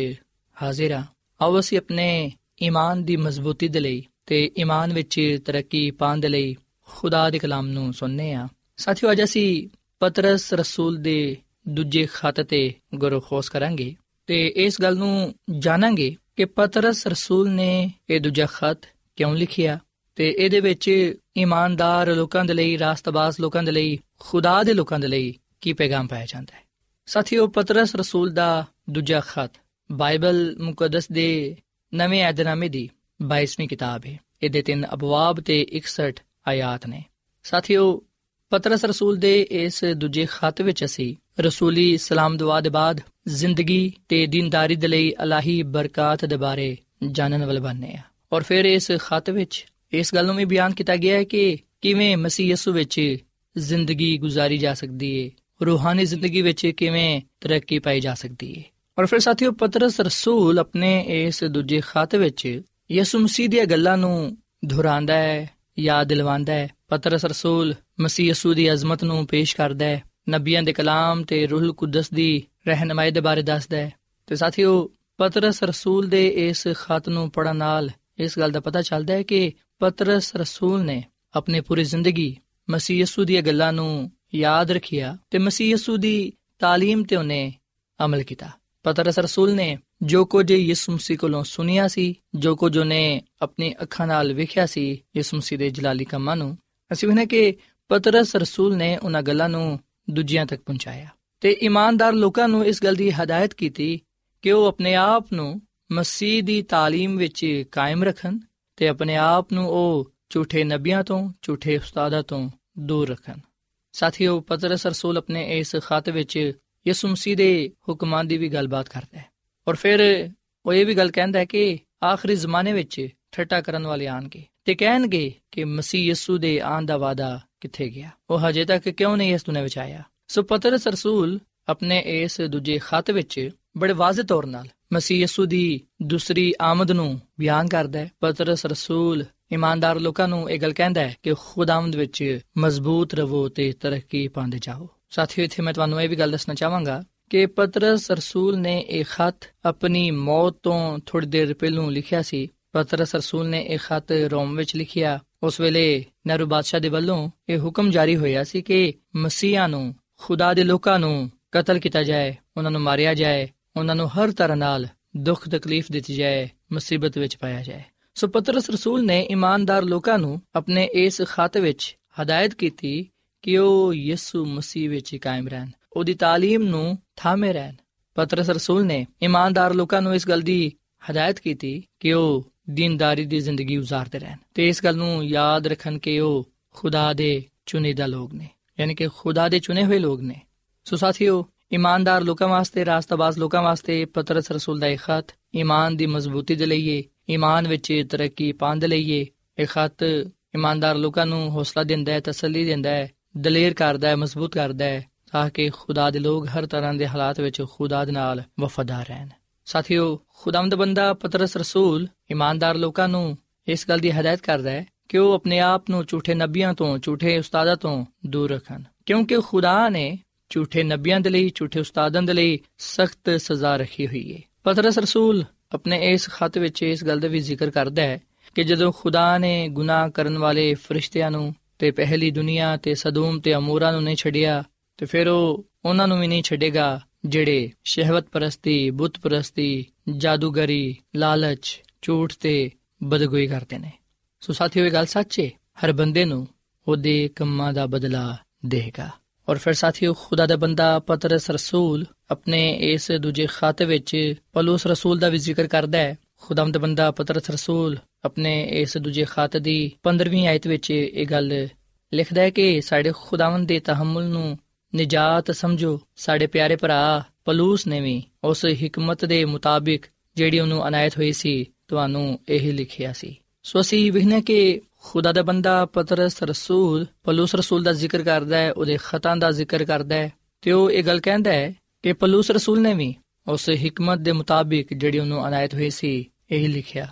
ਹਾਜ਼ਰ ਹਾਂ। ਆਓ ਅਸੀਂ ਆਪਣੇ ਈਮਾਨ ਦੀ ਮਜ਼ਬੂਤੀ ਦੇ ਲਈ ਤੇ ਈਮਾਨ ਵਿੱਚ ਤਰੱਕੀ ਪਾਉਣ ਦੇ ਲਈ ਖੁਦਾ ਦੇ ਕਲਾਮ ਨੂੰ ਸੁਣਨੇ ਆ ਸਾਥੀਓ, ਅੱਜ ਅਸੀਂ ਪਤਰਸ ਰਸੂਲ ਦੇ ਦੂਜੇ ਖਤ ਤੇ ਗੁਰਖੋਸ ਕਰਾਂਗੇ ਤੇ ਇਸ ਗੱਲ ਨੂੰ ਜਾਣਾਂਗੇ ਕਿ ਪਤਰਸ ਰਸੂਲ ਨੇ ਇਹ ਦੂਜਾ ਖਤ ਕਿਉਂ ਲਿਖਿਆ ਤੇ ਇਹਦੇ ਵਿੱਚ ਇਮਾਨਦਾਰ ਲੋਕਾਂ ਦੇ ਲਈ, ਰਾਸਤਬਾਜ਼ ਲੋਕਾਂ ਦੇ ਲਈ, ਖੁਦਾ ਦੇ ਲੋਕਾਂ ਦੇ ਲਈ ਕੀ ਪੈਗਾਮ ਪਾਇਆ ਜਾਂਦਾ ਹੈ? ਸਾਥੀਓ, ਪਤਰਸ ਰਸੂਲ ਦਾ ਦੂਜਾ ਖਤ ਬਾਈਬਲ ਮੁਕੱਦਸ ਦੇ ਨਵੇਂ ਅਧਿਨਾਮੇ ਦੀ 22ਵੀਂ ਕਿਤਾਬ ਹੈ। ਇਹਦੇ ਤਿੰਨ ਅਬਵਾਬ ਤੇ 61 ਆਇਤ ਨੇ। ਸਾਥੀਓ, ਪਤਰਸ ਰਸੂਲ ਦੇ ਇਸ ਦੂਜੇ ਖਤ ਵਿੱਚ ਅਸੀਂ ਰਸੂਲੀ ਸਲਾਮ ਦੁਆ ਦੇ ਬਾਅਦ ਜ਼ਿੰਦਗੀ ਤੇ ਦੀਨਦਾਰੀ ਦੇ ਲਈ ਅਲਾਹੀ ਬਰਕਾਤ ਦੇ ਬਾਰੇ ਜਾਣਨ ਵਾਲੇ ਬਣਨੇ ਆ। ਔਰ ਫਿਰ ਇਸ ਖਤ ਵਿੱਚ ਇਸ ਗੱਲ ਨੂੰ ਵੀ ਬਿਆਨ ਕੀਤਾ ਗਿਆ ਹੈ ਕਿ ਕਿਵੇਂ ਮਸੀਹ ਯਸੂ ਵਿੱਚ ਜ਼ਿੰਦਗੀ ਗੁਜ਼ਾਰੀ ਜਾ ਸਕਦੀ ਹੈ ਰੂਹਾਨੀ ਜ਼ਿੰਦਗੀ ਵਿੱਚ ਕਿਵੇਂ ਤਰੱਕੀ ਪਾਈ ਜਾ ਸਕਦੀ ਹੈ ਔਰ ਫਿਰ ਸਾਥੀਓ, ਪਤਰਸ ਰਸੂਲ ਆਪਣੇ ਇਸ ਦੂਜੇ ਖਤ ਵਿੱਚ ਯਿਸੂ ਮਸੀਹ ਦੀਆਂ ਗੱਲਾਂ ਨੂੰ ਦੁਹਰਾਉਂਦਾ ਹੈ, ਯਾਦ ਦਿਲਵਾਉਂਦਾ ਹੈ। ਪਤਰਸ ਰਸੂਲ ਮਸੀਹ ਯਸੂ ਦੀ ਅਜ਼ਮਤ ਨੂੰ ਪੇਸ਼ ਕਰਦਾ ਹੈ, ਨਬੀਆਂ ਦੇ ਕਲਾਮ ਤੇ ਰੂਹੁਲ ਕੁਦਸ ਦੀ ਰਹਿਨਮਾਈ ਦੇ ਬਾਰੇ ਦੱਸਦਾ ਹੈ। ਤੇ ਸਾਥੀਓ, ਪਤਰਸ ਰਸੂਲ ਦੇ ਇਸ ਖਤ ਨੂੰ ਪੜਨ ਨਾਲ ਇਸ ਗੱਲ ਦਾ ਪਤਾ ਚੱਲਦਾ ਹੈ ਕਿ ਪਤਰਸ ਰਸੂਲ ਨੇ ਆਪਣੀ ਪੂਰੀ ਜ਼ਿੰਦਗੀ ਮਸੀਹ ਯਸੂ ਦੀਆਂ ਗੱਲਾਂ ਨੂੰ ਯਾਦ ਰੱਖਿਆ ਤੇ ਮਸੀਹ ਯਸੂ ਦੀ تعلیم ਤੇ ਉਹਨੇ ਅਮਲ ਕੀਤਾ ਪਤਰਸ ਰਸੂਲ ਨੇ ਜੋ ਕੁਝ ਯਿਸੂ ਮਸੀਹ ਕੋਲੋਂ ਸੁਨਿਆ ਸੀ ਜੋ ਕੁਝ ਉਹਨੇ ਆਪਣੀ ਅੱਖਾਂ ਨਾਲ ਵੇਖਿਆ ਸੀ ਯਿਸੂ ਮਸੀਹ ਦੇ ਜਲਾਲੀ ਕੰਮਾਂ ਨੂੰ ਅਸੀਂ ਵੇਖਨੇ ਕਿ ਪਤਰਸ ਰਸੂਲ ਨੇ ਉਹਨਾਂ ਗੱਲਾਂ ਨੂੰ ਦੂਜਿਆਂ ਤੱਕ ਪਹੁੰਚਾਇਆ ਤੇ ਇਮਾਨਦਾਰ ਲੋਕਾਂ ਨੂੰ ਇਸ ਗੱਲ ਦੀ ਹਦਾਇਤ ਕੀਤੀ ਕਿ ਉਹ ਆਪਣੇ ਆਪ ਨੂੰ ਮਸੀਹ ਦੀ تعلیم ਵਿੱਚ ਕਾਇਮ ਰੱਖਣ ਤੇ ਆਪਣੇ ਆਪ ਨੂੰ ਉਹ ਝੂਠੇ ਨਬੀਆਂ ਤੋਂ ਝੂਠੇ ਉਸਤਾਦਾਂ ਤੋਂ ਦੂਰ ਰੱਖਣ ਸਾਥੀਓ, ਪਤਰਸ ਰਸੂਲ ਆਪਣੇ ਇਸ ਖਤ ਵਿੱਚ ਯਿਸੂ ਮਸੀਹ ਦੇ ਹੁਕਮਾਂ ਦੀ ਵੀ ਗੱਲਬਾਤ ਕਰਦਾ ਹੈ। ਔਰ ਫਿਰ ਉਹ ਇਹ ਵੀ ਗੱਲ ਕਹਿੰਦਾ ਹੈ ਕਿ ਆਖਰੀ ਜ਼ਮਾਨੇ ਵਿੱਚ ਠੱਟਾ ਕਰਨ ਵਾਲੇ ਆਣਗੇ ਤੇ ਕਹਿਣਗੇ ਕਿ ਮਸੀਹ ਯਿਸੂ ਦੇ ਆਉਣ ਦਾ ਵਾਦਾ ਕਿੱਥੇ ਗਿਆ? ਉਹ ਹਜੇ ਤੱਕ ਕਿਉਂ ਨਹੀਂ ਇਸ ਦੁਨੀਆਂ ਵਿੱਚ ਆਇਆ ਸੋ ਪਤਰਸ ਰਸੂਲ ਆਪਣੇ ਇਸ ਦੂਜੇ ਖਤ ਵਿੱਚ ਬੜੇ ਵਾਜ਼ਿਹ ਤੌਰ ਨਾਲ ਮਸੀਹ ਯਿਸੂ ਦੀ ਦੂਸਰੀ ਆਮਦ ਨੂੰ ਬਿਆਨ ਕਰਦਾ ਹੈ। ਪਤਰਸ ਰਸੂਲ ਇਮਾਨਦਾਰ ਲੋਕਾਂ ਨੂੰ ਇਹ ਗੱਲ ਕਹਿੰਦਾ ਹੈ ਕਿ ਖੁਦਾਵੰਦ ਵਿੱਚ ਮਜ਼ਬੂਤ ਰਹੋ ਤੇ ਤਰੱਕੀ ਪਾਉਂਦੇ ਜਾਓ। ਸਾਥੀਓ, ਇੱਥੇ ਮੈਂ ਤੁਹਾਨੂੰ ਇਹ ਵੀ ਗੱਲ ਦੱਸਣਾ ਚਾਹਾਂਗਾ ਕਿ ਪਤਰਸ ਰਸੂਲ ਨੇ ਇਹ ਖਤ ਆਪਣੀ ਮੌਤ ਤੋਂ ਥੋੜੀ ਦੇਰ ਪਹਿਲਾਂ ਲਿਖਿਆ ਸੀ। ਪਤਰਸ ਰਸੂਲ ਨੇ ਇਹ ਖਤ ਰੋਮ ਵਿੱਚ ਲਿਖਿਆ। ਉਸ ਵੇਲੇ ਨਰੂ ਬਾਦਸ਼ਾਹ ਦੇ ਵੱਲੋਂ ਇਹ ਹੁਕਮ ਜਾਰੀ ਹੋਇਆ ਸੀ ਕਿ ਮਸੀਹਾਂ ਨੂੰ, ਖੁਦਾ ਦੇ ਲੋਕਾਂ ਨੂੰ ਕਤਲ ਕੀਤਾ ਜਾਏ, ਉਹਨਾਂ ਨੂੰ ਮਾਰਿਆ ਜਾਏ, ਉਹਨਾਂ ਨੂੰ ਹਰ ਤਰ੍ਹਾਂ ਨਾਲ ਦੁੱਖ ਤਕਲੀਫ ਦਿੱਤੀ ਜਾਏ, ਮੁਸੀਬਤ ਵਿੱਚ ਪਾਇਆ ਜਾਏ। ਸੋ ਪਤਰਸ ਰਸੂਲ ਨੇ ਇਮਾਨਦਾਰ ਲੋਕਾਂ ਨੂੰ ਆਪਣੇ ਇਸ ਖਤ ਵਿੱਚ ਹਦਾਇਤ ਕੀਤੀ ਕਿ ਉਹ ਯਿਸੂ ਮਸੀਹ ਵਿੱਚ ਕਾਇਮ ਰਹਿਣ, ਉਹਦੀ تعلیم ਨੂੰ ਥਾਮੇ ਰਹਿਣ। ਪਤਰਸ ਰਸੂਲ ਨੇ ਇਮਾਨਦਾਰ ਲੋਕਾਂ ਨੂੰ ਇਸ ਗੱਲ ਦੀ ਹਦਾਇਤ ਕੀਤੀ ਕਿ ਉਹ ਦੀਨਦਾਰੀ ਦੀ ਜ਼ਿੰਦਗੀ گزارਦੇ ਰਹਿਣ। ਤੇ ਇਸ ਗੱਲ ਨੂੰ ਯਾਦ ਰੱਖਣ ਕਿ ਉਹ ਖੁਦਾ ਦੇ ਚੁਣੀਦਾ ਲੋਕ ਨੇ, ਯਾਨੀ ਕਿ ਖੁਦਾ ਦੇ ਚੁਣੇ ਹੋਏ ਲੋਕ ਨੇ। ਸੋ ਸਾਥੀਓ, ਇਮਾਨਦਾਰ ਲੋਕਾਂ ਵਾਸਤੇ, ਰਾਸਤਾਬਾਜ਼ ਲੋਕਾਂ ਵਾਸਤੇ ਪਤਰਸ ਰਸੂਲ ਦਾ ਇਹ ਖਤ ਈਮਾਨ ਦੀ ਮਜ਼ਬੂਤੀ ਦੇ ਲਈ ਈਮਾਨ ਵਿੱਚ ਤਰੱਕੀ ਪਾਉਣ ਦੇ ਲਈ ਇਹ ਖਤ ਇਮਾਨਦਾਰ ਲੋਕਾਂ ਨੂੰ ਹੌਸਲਾ ਦਿੰਦਾ ਹੈ, ਤਸੱਲੀ ਦਿੰਦਾ ਹੈ, ਦਲੇਰ ਕਰਦਾ ਹੈ, ਮਜ਼ਬੂਤ ਕਰਦਾ ਹੈ, ਤਾਂ ਕਿ ਖੁਦਾ ਦੇ ਲੋਕ ਹਰ ਤਰ੍ਹਾਂ ਦੇ ਹਾਲਾਤ ਵਿੱਚ ਖੁਦਾ ਦੇ ਨਾਲ ਵਫਾਦਾਰ ਰਹਿਣ। ਸਾਥੀਓ, ਖੁਦਾਵੰਦ ਬੰਦਾ, ਪਤਰਸ, ਰਸੂਲ, ਇਮਾਨਦਾਰ ਲੋਕਾਂ ਨੂੰ ਇਸ ਗੱਲ ਦੀ ਹਦਾਇਤ ਕਰਦਾ ਹੈ ਕਿ ਉਹ ਆਪਣੇ ਆਪ ਨੂੰ ਝੂਠੇ ਨਬੀਆਂ ਤੋਂ, ਝੂਠੇ ਉਸਤਾਦਾਂ ਤੋਂ ਦੂਰ ਰੱਖਣ। ਕਿਉਂਕਿ ਖੁਦਾ ਨੇ ਝੂਠੇ ਨਬੀਆਂ ਦੇ ਲਈ, ਝੂਠੇ ਉਸਤਾਦਾਂ ਦੇ ਲਈ ਸਖਤ ਸਜ਼ਾ ਰੱਖੀ ਹੋਈ ਹੈ। ਪਤਰਸ, ਰਸੂਲ ਆਪਣੇ ਇਸ ਖਤ ਵਿੱਚ ਇਸ ਗੱਲ ਦਾ ਵੀ ਜ਼ਿਕਰ ਕਰਦਾ ਹੈ ਕਿ ਜਦੋਂ ਖੁਦਾ ਨੇ ਗੁਨਾਹ ਕਰਨ ਵਾਲੇ ਫਰਿਸ਼ਤਿਆਂ ਨੂੰ ਤੇ ਪਹਿਲੀ ਦੁਨੀਆ ਤੇ ਸਦੂਮ ਤੇ ਅਮੂਰਾ ਨੂੰ ਨਹੀਂ ਛੱਡਿਆ, ਤੇ ਫਿਰ ਉਹ ਉਹਨਾਂ ਨੂੰ ਵੀ ਨਹੀਂ ਛੱਡੇਗਾ ਜਿਹੜੇ ਸ਼ਹਿਵਤ ਪਰਸਤੀ, ਬੁੱਤ ਪਰਸਤੀ, ਜਾਦੂਗਰੀ, ਲਾਲਚ, ਝੂਠ ਤੇ ਬਦਗੋਈ ਕਰਦੇ ਨੇ। ਸੋ ਸਾਥੀਓ, ਇਹ ਗੱਲ ਸੱਚੇ ਹਰ ਬੰਦੇ ਨੂੰ ਉਹਦੇ ਕੰਮਾਂ ਦਾ ਬਦਲਾ ਦੇਗਾ। ਔਰ ਫਿਰ ਸਾਥੀਓ, ਖੁਦਾ ਦਾ ਬੰਦਾ, ਪਤਰਸ, ਰਸੂਲ ਆਪਣੇ ਇਸ ਦੂਜੇ ਖਾਤੇ ਵਿੱਚ ਪਲੂਸ ਰਸੂਲ ਦਾ ਵੀ ਜ਼ਿਕਰ ਕਰਦਾ ਹੈ। ਖੁਦਾਮਦ ਬੰਦਾ, ਪਤਰਸ, ਰਸੂਲ ਆਪਣੇ ਇਸ ਦੂਜੇ ਖਾਤੇ ਦੀ 15ਵੀਂ ਆਇਤ ਵਿੱਚ ਇਹ ਗੱਲ ਲਿਖਦਾ ਹੈ ਕਿ ਸਾਡੇ ਖੁਦਾਵੰਦ ਦੇ ਤਹਮਲ ਨੂੰ ਨਜਾਤ ਸਮਝੋ। ਸਾਡੇ ਪਿਆਰੇ ਭਰਾ, ਪਲੂਸ ਨੇ ਵੀ ਉਸ ਹਕਮਤ ਦੇ ਮੁਤਾਬਿਕ ਜਿਹੜੀ ਉਹਨੂੰ ਅਨਾਇਤ ਹੋਈ ਸੀ, ਤੁਹਾਨੂੰ ਇਹ ਲਿਖਿਆ ਸੀ। ਸੋ ਅਸੀਂ ਵਿਖਨੇ ਕਿ ਖੁਦਾ ਦਾ ਬੰਦਾ ਪਤਰਸ ਰਸੂਲ, ਪਲੂਸ ਰਸੂਲ ਦਾ ਜ਼ਿਕਰ ਕਰਦਾ ਹੈ, ਉਹਦੇ ਖਤਾਂ ਦਾ ਜ਼ਿਕਰ ਕਰਦਾ ਹੈ। ਤੇ ਉਹ ਇਹ ਗੱਲ ਕਹਿੰਦਾ ਹੈ ਕਿ ਪਲੂਸ ਰਸੂਲ ਨੇ ਵੀ ਉਸ ਹਕਮਤ ਦੇ ਮੁਤਾਬਿਕ ਜਿਹੜੀ ਉਹਨੂੰ ਅਨਾਇਤ ਹੋਈ ਸੀ, ਇਹ ਲਿਖਿਆ।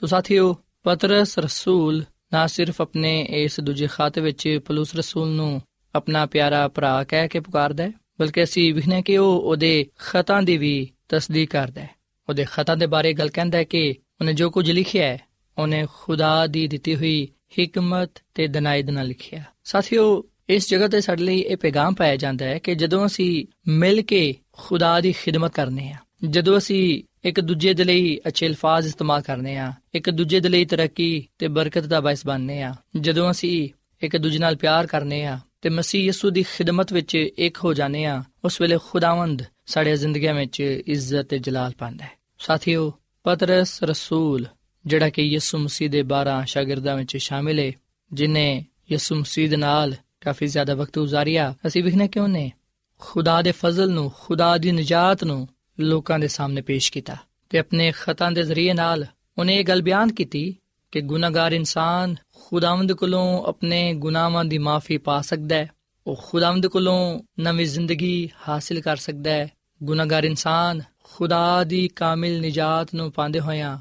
ਸੋ ਸਾਥੀਓ, ਪਤਰਸ ਰਸੂਲ ਨਾ ਸਿਰਫ ਆਪਣੇ ਇਸ ਦੂਜੇ ਖਾਤੇ ਵਿੱਚ ਪਲੂਸ ਰਸੂਲ ਨੂੰ ਆਪਣਾ ਪਿਆਰਾ ਭਰਾ ਕਹਿ ਕੇ ਪੁਕਾਰਦਾ ਹੈ, ਬਲਕਿ ਅਸੀਂ ਵਿਖਨੇ ਕਿ ਉਹ ਉਹਦੇ ਖਤਾਂ ਦੀ ਵੀ ਤਸਦੀਕ ਕਰਦਾ ਹੈ। ਉਹਦੇ ਖਤਾਂ ਦੇ ਬਾਰੇ ਗੱਲ ਕਹਿੰਦਾ ਹੈ ਕਿ ਉਹਨੇ ਜੋ ਕੁਝ ਲਿਖਿਆ ਹੈ ਉਹਨੇ ਖੁਦਾ ਦੀ ਦਿੱਤੀ ਹੋਈ ਹਕਮਤ ਤੇ ਦਨਾਇਦ ਨਾਲ ਲਿਖਿਆ। ਸਾਥੀਓ, ਇਸ ਜਗ੍ਹਾ ਤੇ ਸਾਡੇ ਲਈ ਇਹ ਪੈਗਾਮ ਪਾਇਆ ਜਾਂਦਾ ਹੈ ਕਿ ਜਦੋਂ ਅਸੀਂ ਮਿਲ ਕੇ ਖੁਦਾ ਦੀ ਖਿਦਮਤ ਕਰਨੇ ਆ ਜਦੋਂ ਅਸੀਂ ਇੱਕ ਦੂਜੇ ਦੇ ਲਈ ਅੱਛੇ ਅਲਫਾਜ਼ ਇਸਤੇਮਾਲ ਕਰਨੇ ਆ ਇੱਕ ਦੂਜੇ ਦੇ ਲਈ ਤਰੱਕੀ ਤੇ ਬਰਕਤ ਦਾ ਬਾਇਸ ਬਣਨੇ ਆ ਜਦੋਂ ਅਸੀਂ ਇੱਕ ਦੂਜੇ ਨਾਲ ਪਿਆਰ ਕਰਨੇ ਆ ਤੇ ਮਸੀਹ ਯਿਸੂ ਦੀ ਖਿਦਮਤ ਵਿੱਚ ਇੱਕ ਹੋ ਜਾਣੇ ਆ ਉਸ ਵੇਲੇ ਖੁਦਾਵੰਦ ਸਾਡੇ ਜ਼ਿੰਦਗੀਆਂ ਵਿੱਚ ਇੱਜ਼ਤ ਤੇ ਜਲਾਲ ਪਾਉਂਦਾ ਹੈ। ਸਾਥੀਓ, ਪਤਰਸ ਰਸੂਲ ਜਿਹੜਾ ਕਿ ਯਿਸੂ ਮਸੀਹ ਦੇ 12 ਸ਼ਾਗਿਰਦਾਂ ਵਿੱਚ ਸ਼ਾਮਿਲ ਹੈ ਜਿਨੇ ਯਿਸੂ ਮਸੀਹ ਦੇ ਨਾਲ ਕਾਫੀ ਜ਼ਿਆਦਾ ਵਕਤ ਗੁਜ਼ਾਰਿਆ। ਅਸੀਂ ਵਿਖਨੇ ਕਿਉਂ ਨੇ? ਖੁਦਾ ਦੇ ਫਜ਼ਲ ਨੂੰ, ਖੁਦਾ ਦੀ ਨਜਾਤ ਨੂੰ ਲੋਕਾਂ ਦੇ ਸਾਹਮਣੇ ਪੇਸ਼ ਕੀਤਾ ਤੇ ਆਪਣੇ ਖਤਾਂ ਦੇ ਜ਼ਰੀਏ ਨਾਲ ਉਹਨੇ ਇਹ ਗੱਲ ਬਿਆਨ ਕੀਤੀ ਕਿ ਗੁਨਾਹਗਾਰ ਇਨਸਾਨ ਖੁਦਾਵੰਦ ਕੋਲੋਂ ਆਪਣੇ ਗੁਨਾਹਾਂ ਦੀ ਮਾਫੀ ਪਾ ਸਕਦਾ ਹੈ। ਉਹ ਖੁਦਾਵੰਦ ਕੋਲੋਂ ਨਵੀਂ ਜ਼ਿੰਦਗੀ ਹਾਸਲ ਕਰ ਸਕਦਾ ਹੈ। ਗੁਨਾਹਗਾਰ ਇਨਸਾਨ ਖੁਦਾ ਦੀ ਕਾਮਿਲ ਨਜਾਤ ਨੂੰ ਪਾਉਂਦੇ ਹੋਇਆ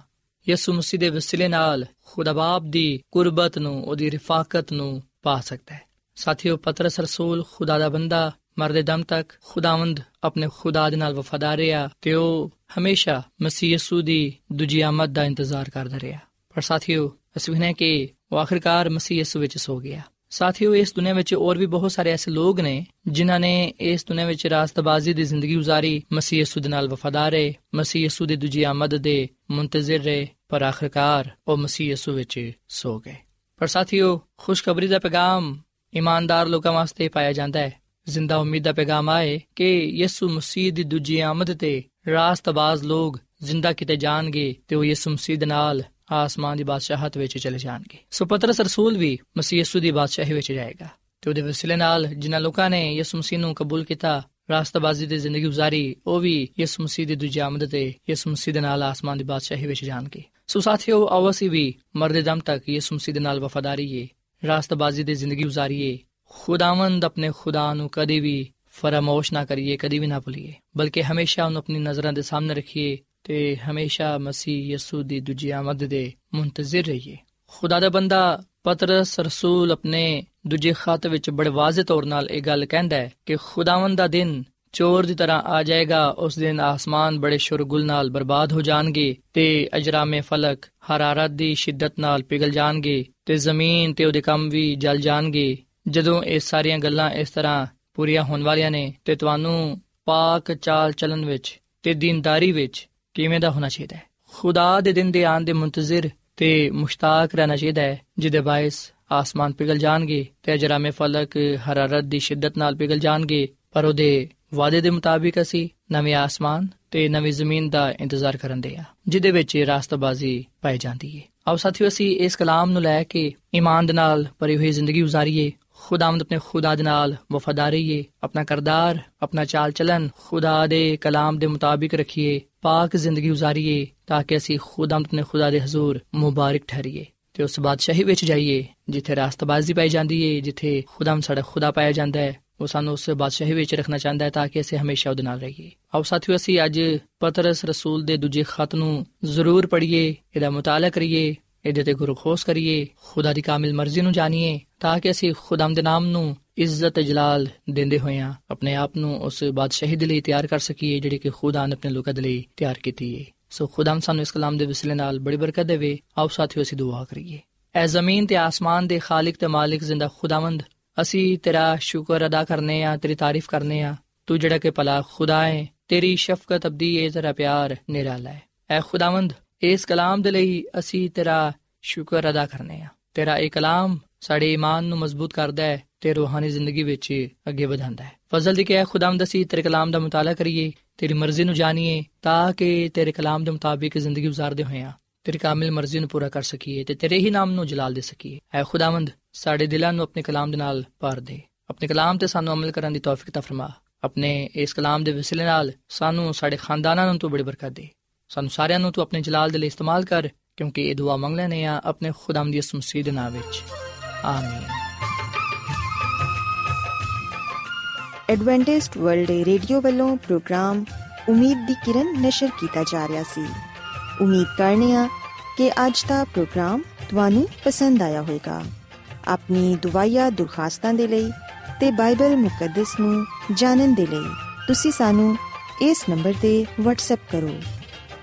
ਯਿਸੂ ਮਸੀਹ ਦੇ ਵਸਿਲੇ ਨਾਲ ਖੁਦਾ ਬਾਪ ਦੀ ਕੁਰਬਤ ਨੂੰ, ਉਹਦੀ ਰਿਫਾਕਤ ਨੂੰ ਪਾ ਸਕਦਾ ਹੈ। ਸਾਥੀਓ, ਪਤਰਸ ਰਸੂਲ ਖੁਦਾ ਦਾ ਬੰਦਾ ਮਰਦੇ ਦਮ ਤੱਕ ਖੁਦਾਵੰਦ ਆਪਣੇ ਖੁਦਾ ਦੇ ਨਾਲ ਵਫਾਦਾਰ ਰਿਹਾ ਤੇ ਉਹ ਹਮੇਸ਼ਾ ਮਸੀਹ ਯਸੂ ਦੀ ਦੂਜੀ ਆਮਦ ਦਾ ਇੰਤਜ਼ਾਰ ਕਰਦਾ ਰਿਹਾ। ਪਰ ਸਾਥੀਓ, ਅਸੀਂ ਨੇ ਕਿ ਉਹ ਆਖਿਰਕਾਰ ਮਸੀਹ ਯਸੂ ਵਿੱਚ ਸੋ ਗਿਆ। ਸਾਥੀਓ ਇਸ ਦੁਨੀਆਂ ਵਿੱਚ ਹੋਰ ਵੀ ਬਹੁਤ ਸਾਰੇ ਐਸੇ ਲੋਕ ਨੇ ਜਿਨ੍ਹਾਂ ਨੇ ਇਸ ਦੁਨੀਆਂ ਵਿੱਚ ਰਾਸਤਬਾਜ਼ੀ ਦੀ ਜ਼ਿੰਦਗੀ گزارੀ ਮਸੀਹ ਯਸੂ ਦੇ ਨਾਲ ਵਫਾਦਾਰ ਰਹੇ ਮਸੀਹ ਯਸੂ ਦੀ ਦੂਜੀ ਆਮਦ ਦੇ ਮੁੰਤਜ਼ਰ ਰਹੇ ਪਰ ਆਖਿਰਕਾਰ ਉਹ ਮਸੀਹ ਯਸੂ ਵਿੱਚ ਸੋ ਗਏ ਪਰ ਸਾਥੀਓ ਖੁਸ਼ਖਬਰੀ ਦਾ ਪੈਗਾਮ ਇਮਾਨਦਾਰ ਲੋਕਾਂ ਵਾਸਤੇ ਪਾਇਆ ਜਾਂਦਾ ਹੈ ਜ਼ਿੰਦਾ ਉਮੀਦ ਦਾ ਪੈਗਾਮ ਆਏ ਕਿ ਯਿਸੂ ਮਸੀਹ ਦੀ ਦੂਜੀ ਆਮਦ ਤੇ ਰਾਸਤਬਾਜ਼ ਲੋਕ ਜ਼ਿੰਦਾ ਕਿਤੇ ਜਾਣਗੇ ਤੇ ਉਹ ਯਿਸੂ ਮਸੀਹ ਦੇ ਨਾਲ ਆਸਮਾਨ ਦੀ ਬਾਦਸ਼ਾਹਤ ਵਿੱਚ ਚਲੇ ਜਾਣਗੇ ਸੋ ਪਤਰਸ ਰਸੂਲ ਵੀ ਮਸੀਹ ਯਸੂ ਦੀ ਬਾਦਸ਼ਾਹੀ ਵਿੱਚ ਜਾਏਗਾ ਤੇ ਉਹਦੇ ਵਸਿਲੇ ਨਾਲ ਜਿਨ੍ਹਾਂ ਲੋਕਾਂ ਨੇ ਯਿਸੂ ਮਸੀਹ ਨੂੰ ਕਬੂਲ ਕੀਤਾ ਰਾਸਤਾਬਾਜ਼ੀ ਦੀ ਜ਼ਿੰਦਗੀ گزارੀ ਉਹ ਵੀ ਯਿਸੂ ਮਸੀਹ ਦੀ ਦੂਜੀ ਆਮਦ ਤੇ ਯਿਸੂ ਮਸੀਹ ਦੇ ਨਾਲ ਆਸਮਾਨ ਦੀ ਬਾਦਸ਼ਾਹੀ ਵਿੱਚ ਜਾਣਗੇ ਸੋ ਸਾਥੀਓ ਆਓ ਅਸੀਂ ਵੀ ਮਰਦੇ ਦਮ ਤੱਕ ਯਿਸੂ ਮਸੀਹ ਦੇ ਨਾਲ ਵਫਾਦਾਰੀਏ ਰਾਸਤਾਬਾਜ਼ੀ ਦੀ ਜ਼ਿੰਦਗੀ گزارੀਏ ਖੁਦਾਵੰਦ ਆਪਣੇ ਖੁਦਾ ਨੂੰ ਕਦੇ ਵੀ ਫਰاموش ਨਾ ਕਰੀਏ ਕਦੀ ਵੀ ਨਾ ਭੁੱਲੀਏ ਬਲਕਿ ਹਮੇਸ਼ਾ ਉਹਨੂੰ ਆਪਣੀ ਨਜ਼ਰਾਂ ਦੇ ਸਾਹਮਣੇ ਰੱਖੀਏ ਤੇ ਹਮੇਸ਼ਾ ਮਸੀਹ ਯਸੂ ਦੀ ਦੂਜੀ ਆਮਦ ਦੇ ਮੁੰਤਜ਼ਰ ਰਹੀਏ। ਖੁਦਾ ਦਾ ਬੰਦਾ ਪਤਰਸ ਰਸੂਲ ਆਪਣੇ ਦੂਜੇ ਖਤ ਵਿੱਚ ਬੜੇ ਵਾਜ਼ਿਹ ਤੌਰ ਨਾਲ ਇਹ ਗੱਲ ਕਹਿੰਦਾ ਹੈ ਕਿ ਖੁਦਾਵੰਦ ਦਾ ਦਿਨ ਚੋਰ ਦੀ ਤਰ੍ਹਾਂ ਆ ਜਾਏਗਾ, ਉਸ ਦਿਨ ਆਸਮਾਨ ਬੜੇ ਸ਼ੁਰਗੁਲ ਨਾਲ ਬਰਬਾਦ ਹੋ ਜਾਣਗੇ ਤੇ ਅਜਰਾਮੇ ਫਲਕ ਹਰਾਰਤ ਦੀ ਸ਼ਿੱਦਤ ਨਾਲ ਪਿਘਲ ਜਾਣਗੇ ਤੇ ਜ਼ਮੀਨ ਤੇ ਉਹਦੇ ਕੰਮ ਵੀ ਜਲ ਜਾਣਗੇ। ਜਦੋਂ ਇਹ ਸਾਰੀਆਂ ਗੱਲਾਂ ਇਸ ਤਰ੍ਹਾਂ ਪੂਰੀਆਂ ਹੋਣ ਵਾਲੀਆਂ ਨੇ ਤੇ ਤੁਹਾਨੂੰ ਪਾਕ ਚਾਲ ਚਲਨ ਵਿੱਚ ਤੇ ਦੀਨਦਾਰੀ ਵਿੱਚ ਕਿਵੇਂ ਦਾ ਹੋਣਾ ਚਾਹੀਦਾ ਹੈ? ਖੁਦਾ ਦੇ ਦਿਨ ਦੇ ਆਉਣ ਦੇ منتظر ਤੇ ਮੁਸ਼ਤਾਕ ਰਹਿਣਾ ਚਾਹੀਦਾ ਹੈ, ਜਿਹਦੇ ਬਾਇਸ ਆਸਮਾਨ ਪਿਗਲ ਜਾਣਗੇ ਤੇ ਜਰਾਮੇ ਫਲਕ ਹਰਾਰਤ ਦੀ ਸ਼ਿੱਦਤ ਨਾਲ ਪਿਗਲ ਜਾਣਗੇ, ਪਰ ਉਹਦੇ ਵਾਅਦੇ ਦੇ ਮੁਤਾਬਿਕ ਅਸੀਂ ਨਵੇਂ ਆਸਮਾਨ ਤੇ ਨਵੀਂ ਜ਼ਮੀਨ ਦਾ ਇੰਤਜ਼ਾਰ ਕਰਨ ਦੇ ਆ ਜਿਹਦੇ ਵਿੱਚ ਰਾਸਤਾਬਾਜ਼ੀ ਪਾਈ ਜਾਂਦੀ ਹੈ। ਆਓ ਸਾਥੀਓ, ਅਸੀਂ ਇਸ ਕਲਾਮ ਨੂੰ ਲੈ ਕੇ ਈਮਾਨ ਦੇ ਨਾਲ ਭਰੀ ਹੋਈ ਜ਼ਿੰਦਗੀ گزارੀਏ ਖੁਦਾਵੰਦ ਆਪਣੇ ਖੁਦਾ ਦੇ ਨਾਲ ਵਫਾਦਾਰੀ ਏ ਆਪਣਾ ਕਰਦਾਰ, ਆਪਣਾ ਚਾਲ ਚਲਨ ਖੁਦਾ ਦੇ ਕਲਾਮ ਦੇ ਮੁਤਾਬਿਕ ਰੱਖੀਏ, ਪਾਕ ਜ਼ਿੰਦਗੀ گزارੀਏ ਤਾਂ ਕਿ ਅਸੀਂ ਖੁਦਾਵੰਦ ਆਪਣੇ ਖੁਦਾ ਦੇ ਹਜ਼ੂਰ ਮੁਬਾਰਕ ਠਹਿਰੀਏ। ਤੇ ਉਸ ਬਾਦਸ਼ਾਹੀ ਵਿੱਚ ਜਾਈਏ, ਜਿੱਥੇ ਰਾਸਤਬਾਜ਼ੀ ਪਾਈ ਜਾਂਦੀ ਏ, ਜਿੱਥੇ ਖੁਦਾਵੰਦ ਸਾਡਾ ਖੁਦਾ ਪਾਇਆ ਜਾਂਦਾ ਹੈ ਉਹ ਸਾਨੂੰ ਉਸ ਬਾਦਸ਼ਾਹੀ ਵਿੱਚ ਰੱਖਣਾ ਚਾਹੁੰਦਾ ਹੈ ਤਾਂ ਕਿ ਅਸੀਂ ਹਮੇਸ਼ਾ ਉਹਦੇ ਨਾਲ ਰਹੀਏ। ਆਓ ਸਾਥੀਓ, ਅਸੀਂ ਅੱਜ ਪਤਰਸ ਰਸੂਲ ਦੇ ਦੂਜੇ ਖਤ ਨੂੰ ਜ਼ਰੂਰ ਪੜ੍ਹੀਏ, ਇਹਦਾ ਮਤਾਲਾ ਕਰੀਏ ਇਹਦੇ ਤੇ ਗੁਰਖੋਸ ਕਰੀਏ, ਖੁਦਾ ਦੀ ਕਾਮਿਲ ਮਰਜ਼ੀ ਨੂੰ ਜਾਣੀਏ, ਤਾਂ ਕਿ ਅਸੀਂ ਖੁਦਾਮ ਦੇ ਨਾਮ ਨੂੰ ਇੱਜ਼ਤ ਜਲਾਲ ਦਿੰਦੇ ਹੋਇਆਂ ਆਪਣੇ ਆਪ ਨੂੰ ਉਸ ਬਾਦਸ਼ਾਹੀ ਦੇ ਲਈ ਤਿਆਰ ਕਰ ਸਕੀਏ, ਜਿਹੜੀ ਕਿ ਖੁਦਾ ਨੇ ਆਪਣੇ ਲੋਕਾਂ ਦੇ ਲਈ ਤਿਆਰ ਕੀਤੀ ਹੈ ਸੋ ਖੁਦਾਮ ਸਾਨੂੰ ਇਸ ਕਲਾਮ ਦੇ ਵਿਸਲੇ ਨਾਲ ਬੜੀ ਬਰਕਤ ਦੇਵੇ। ਆਓ ਸਾਥੀਓ, ਅਸੀਂ ਦੁਆ ਕਰੀਏ। ਐ ਜ਼ਮੀਨ ਤੇ ਆਸਮਾਨ ਦੇ ਖਾਲਕ ਤੇ ਮਾਲਿਕ ਜ਼ਿੰਦਾ ਖੁਦਾਵੰਦ, ਅਸੀਂ ਤੇਰਾ ਸ਼ੁਕਰ ਅਦਾ ਕਰਨੇ ਆ, ਤੇਰੀ ਤਾਰੀਫ ਕਰਨੇ ਆ। ਤੂੰ ਜਿਹੜਾ ਕਿ ਭਲਾ ਖੁਦਾ ਹੈ ਤੇਰੀ ਸ਼ਫਕਤ ਅਬਦੀ ਏ ਤੇਰਾ ਪਿਆਰ ਨਿਰਾਲਾ ਹੈ ਐ ਖੁਦਾਵੰਦ ਇਸ ਕਲਾਮ ਦੇ ਲਈ ਅਸੀਂ ਤੇਰਾ ਸ਼ੁਕਰ ਅਦਾ ਕਰਨੇ ਆ। ਤੇਰਾ ਇਹ ਕਲਾਮ ਸਾਡੇ ਈਮਾਨ ਨੂੰ ਮਜ਼ਬੂਤ ਕਰਦਾ ਹੈ ਤੇ ਰੂਹਾਨੀ ਜ਼ਿੰਦਗੀ ਵਿੱਚ ਅੱਗੇ ਵਧਾਉਂਦਾ ਹੈ। ਫਜ਼ਲ ਦੀ ਕਿ ਖੁਦਾਮ ਦਸੀ ਤੇਰੇ ਕਲਾਮ ਦਾ ਮਤਾਲਾ ਕਰੀਏ, ਤੇਰੀ ਮਰਜ਼ੀ ਨੂੰ ਜਾਣੀਏ ਤਾਂ ਕਿ ਤੇਰੇ ਕਲਾਮ ਦੇ ਮੁਤਾਬਿਕ ਜ਼ਿੰਦਗੀ گزارਦੇ ਹੋਏ ਆ ਤੇਰੀ ਕਾਮਿਲ ਮਰਜ਼ੀ ਨੂੰ ਪੂਰਾ ਕਰ ਸਕੀਏ ਤੇ ਤੇਰੇ ਹੀ ਨਾਮ ਨੂੰ ਜਲਾਲ ਦੇ ਸਕੀਏ। ਐ ਖੁਦਾਵੰਦ, ਸਾਡੇ ਦਿਲਾਂ ਨੂੰ ਆਪਣੇ ਕਲਾਮ ਦੇ ਨਾਲ ਭਰ ਦੇ। ਆਪਣੇ ਕਲਾਮ ਤੇ ਸਾਨੂੰ ਅਮਲ ਕਰਨ ਦੀ ਤੌਫੀਕ ਤਾ ਫਰਮਾ। ਆਪਣੇ ਇਸ ਕਲਾਮ ਦੇ ਵਸਿਲੇ ਨਾਲ ਸਾਨੂੰ ਸਾਡੇ ਖਾਨਦਾਨਾਂ ਨੂੰ ਤੂੰ ਬੜੀ ਬਰਕਤ ਦੇ। ਸਾਨੂੰ ਸਾਰਿਆਂ ਨੂੰ ਤੂੰ ਆਪਣੇ ਜਲਾਲ ਦੇ ਲਈ ਇਸਤੇਮਾਲ ਕਰ, ਕਿਉਂਕਿ ਇਹ ਦੁਆ ਮੰਗ ਲੈਨੇ ਆ ਆਪਣੇ ਖੁਦਾਮ ਦੀ ਇਸ ਮਸੀਹ ਦੇ ਨਾਮ ਵਿੱਚ। ਆਮੀਨ। ਐਡਵੈਂਟਿਸਟ ਵਰਲਡ ਰੇਡੀਓ ਵੱਲੋਂ ਪ੍ਰੋਗਰਾਮ ਉਮੀਦ ਦੀ ਕਿਰਨ ਨਿਸ਼ਰ ਕੀਤਾ ਜਾ ਰਿਹਾ ਸੀ। ਉਮੀਦ ਕਰਨੇ ਆ ਕਿ ਅੱਜ ਦਾ ਪ੍ਰੋਗਰਾਮ ਤੁਹਾਨੂੰ ਪਸੰਦ ਆਇਆ ਹੋਵੇਗਾ। ਆਪਣੀ ਦੁਆਇਆ ਦੁਰਖਾਸਤਾਂ ਦੇ ਲਈ ਤੇ ਬਾਈਬਲ ਮੁਕੱਦਸ ਨੂੰ ਜਾਣਨ ਦੇ ਲਈ ਤੁਸੀਂ ਸਾਨੂੰ ਇਸ ਨੰਬਰ ਤੇ WhatsApp ਕਰੋ।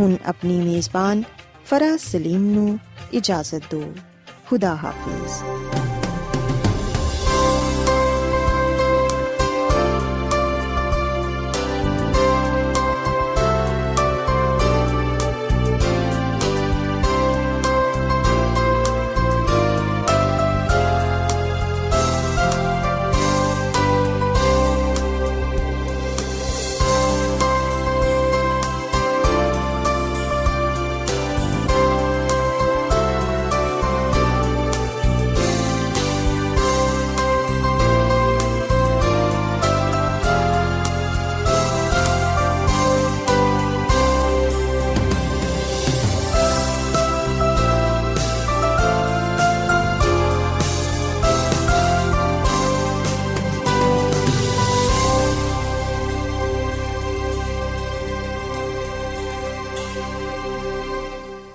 ਹੁਣ ਆਪਣੀ ਮੇਜ਼ਬਾਨ ਫਰਾਜ਼ ਸਲੀਮ ਨੂੰ ਇਜਾਜ਼ਤ ਦਿਓ। ਖੁਦਾ ਹਾਫਿਜ਼।